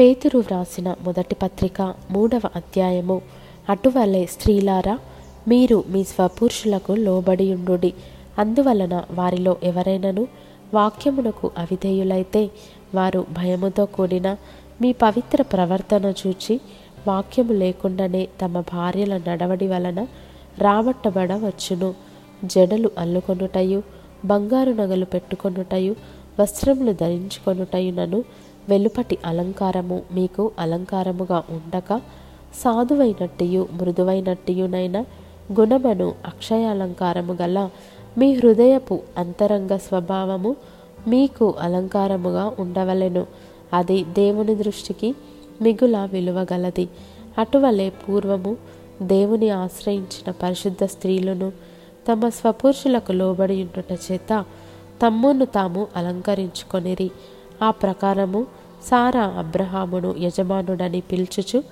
పేతురు వ్రాసిన మొదటి పత్రిక మూడవ అధ్యాయము. అటువలే స్త్రీలారా మీరు మీ స్వపురుషులకు లోబడియుండుడి అందువలన వారిలో ఎవరైనను వాక్యమునకు అవిధేయులైతే వారు భయముతో కూడిన మీ పవిత్ర ప్రవర్తన చూచి వాక్యము లేకుండానే తమ భార్యల నడవడి వలన రాబట్టబడవచ్చును. జడలు అల్లుకొనుటయు బంగారు నగలు పెట్టుకొనుటయు వస్త్రములు ధరించుకొనుటయునను వెలుపటి అలంకారము మీకు అలంకారముగా ఉండక సాధువైనట్టియు మృదువైనట్టియునైన గుణమను అక్షయాలంకారము గల మీ హృదయపు అంతరంగ స్వభావము మీకు అలంకారముగా ఉండవలెను. అది దేవుని దృష్టికి మిగుల విలువగలది. అటువలే పూర్వము దేవుని ఆశ్రయించిన పరిశుద్ధ స్త్రీలను తమ స్వపురుషులకు లోబడి ఉండుట చేత తమ్మును తాము అలంకరించుకొనిరి. ఆ ప్రకారము సారా అబ్రహామును యజమానుడని పిలుచుచు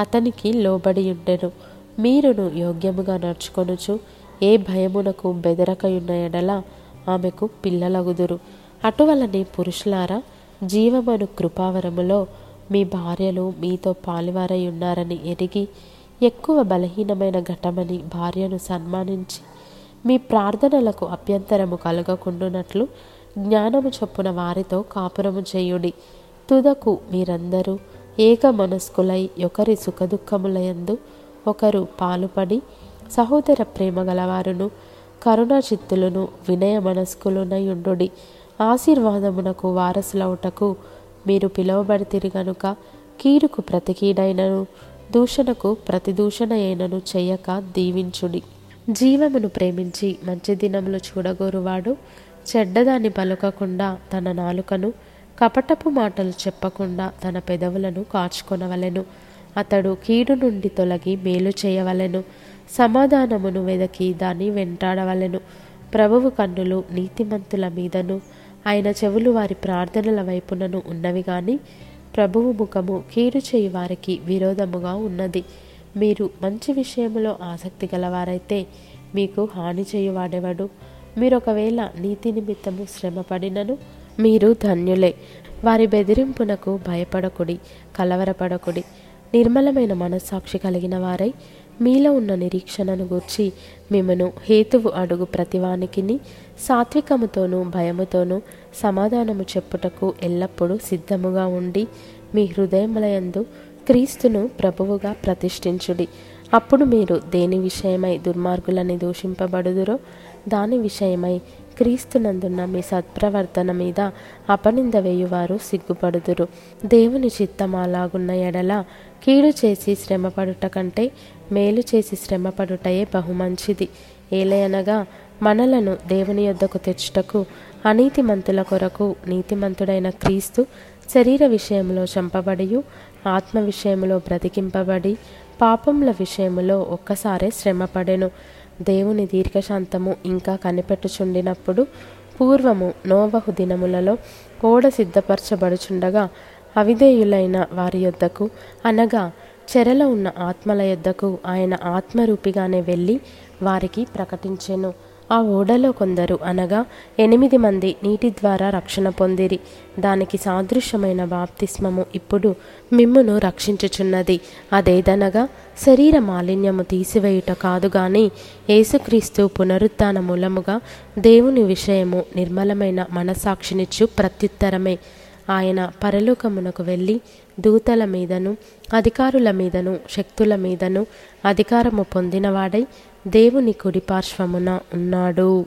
అతనికి లోబడి ఉండెను. మీరును యోగ్యముగా నడుచుకొనుచు ఏ భయమునకు బెదరకయున్న ఎడల ఆమెకు పిల్లలగుదురు. అటువలనే పురుషులారా జీవమను కృపావరములో మీ భార్యలు మీతో పాలువారై ఉన్నారని ఎరిగి ఎక్కువ బలహీనమైన ఘటమని భార్యను సన్మానించి మీ ప్రార్థనలకు అభ్యంతరము కలగకుండునట్లు జ్ఞానము చొప్పున వారితో కాపురము చేయుడి. తుదకు మీరందరూ ఏక మనస్కులై ఒకరి సుఖదుఖములయందు ఒకరు పాలుపడి సహోదర ప్రేమ గలవారును కరుణా చిత్తులను వినయ మనస్కులునయుండుడి ఆశీర్వాదమునకు వారసులవుటకు మీరు పిలువబడితిరి గనుక కీడుకు ప్రతికీడైనను దూషణకు ప్రతిదూషణ అయినను చేయక దీవించుడి. జీవమును ప్రేమించి మంచి దినములు చూడగోరువాడు చెడ్డదాన్ని పలుకకుండా తన నాలుకను కపటపు మాటలు చెప్పకుండా తన పెదవులను కాచుకొనవలెను. అతడు కీడు నుండి తొలగి మేలు చేయవలెను. సమాధానమును వెదకి దాన్ని వెంటాడవలెను. ప్రభువు కన్నులు నీతిమంతుల మీదను ఆయన చెవులు వారి ప్రార్థనల వైపునను ఉన్నవి కానీ ప్రభువు ముఖము కీడు చేయి వారికి విరోధముగా ఉన్నది. మీరు మంచి విషయములో ఆసక్తి గలవారైతే మీకు హాని చేయువాడెవడు? మీరు ఒకవేళ నీతి నిమిత్తము శ్రమపడినను మీరు ధన్యులే. వారి బెదిరింపునకు భయపడకుడి కలవరపడకుడి. నిర్మలమైన మనస్సాక్షి కలిగిన వారై మీలో ఉన్న నిరీక్షణను గూర్చి మిమ్మను హేతువు అడుగు ప్రతివానికిని సాత్వికముతోనూ భయముతోనూ సమాధానము చెప్పుటకు ఎల్లప్పుడూ సిద్ధముగా ఉండి మీ హృదయములయందు క్రీస్తును ప్రభువుగా ప్రతిష్ఠించుడి. అప్పుడు మీరు దేని విషయమై దుర్మార్గులని దూషింపబడుదురో దాని విషయమై క్రీస్తునందున్న మీ సత్ప్రవర్తన మీద అపనింద వేయువారు సిగ్గుపడుదురు. దేవుని చిత్తమాలాగున్న ఎడల కీడు చేసి శ్రమపడుట కంటే మేలు చేసి శ్రమపడుటయే బహుమంచిది. ఏలయనగా మనలను దేవుని యొద్దకు తెచ్చుటకు అనీతిమంతుల కొరకు నీతిమంతుడైన క్రీస్తు శరీర విషయంలో చంపబడియు ఆత్మ విషయంలో బ్రతికింపబడి పాపముల విషయంలో ఒక్కసారే శ్రమపడెను. దేవుని దీర్ఘశాంతము ఇంకా కనిపెట్టుచుండినప్పుడు పూర్వము నోవహు దినములలో ఓడ సిద్ధపరచబడుచుండగా అవిధేయులైన వారి యొద్దకు అనగా చెరలో ఉన్న ఆత్మల యొద్దకు ఆయన ఆత్మరూపిగానే వెళ్ళి వారికి ప్రకటించెను. ఆ ఓడలో కొందరు అనగా ఎనిమిది మంది నీటి ద్వారా రక్షణ పొందిరి. దానికి సాదృశ్యమైన బాప్తిస్మము ఇప్పుడు మిమ్మును రక్షించుచున్నది. అదేదనగా శరీర మాలిన్యము తీసివేయుట కాదు గాని యేసుక్రీస్తు పునరుత్న మూలముగా దేవుని విషయము నిర్మలమైన మనసాక్షినిచ్చు ప్రత్యుత్తరమే. ఆయన పరలోకమునకు వెళ్ళి దూతల మీదను అధికారుల మీదను శక్తుల మీదను అధికారము పొందినవాడై దేవుని కుడిపార్శ్వమున ఉన్నాడు.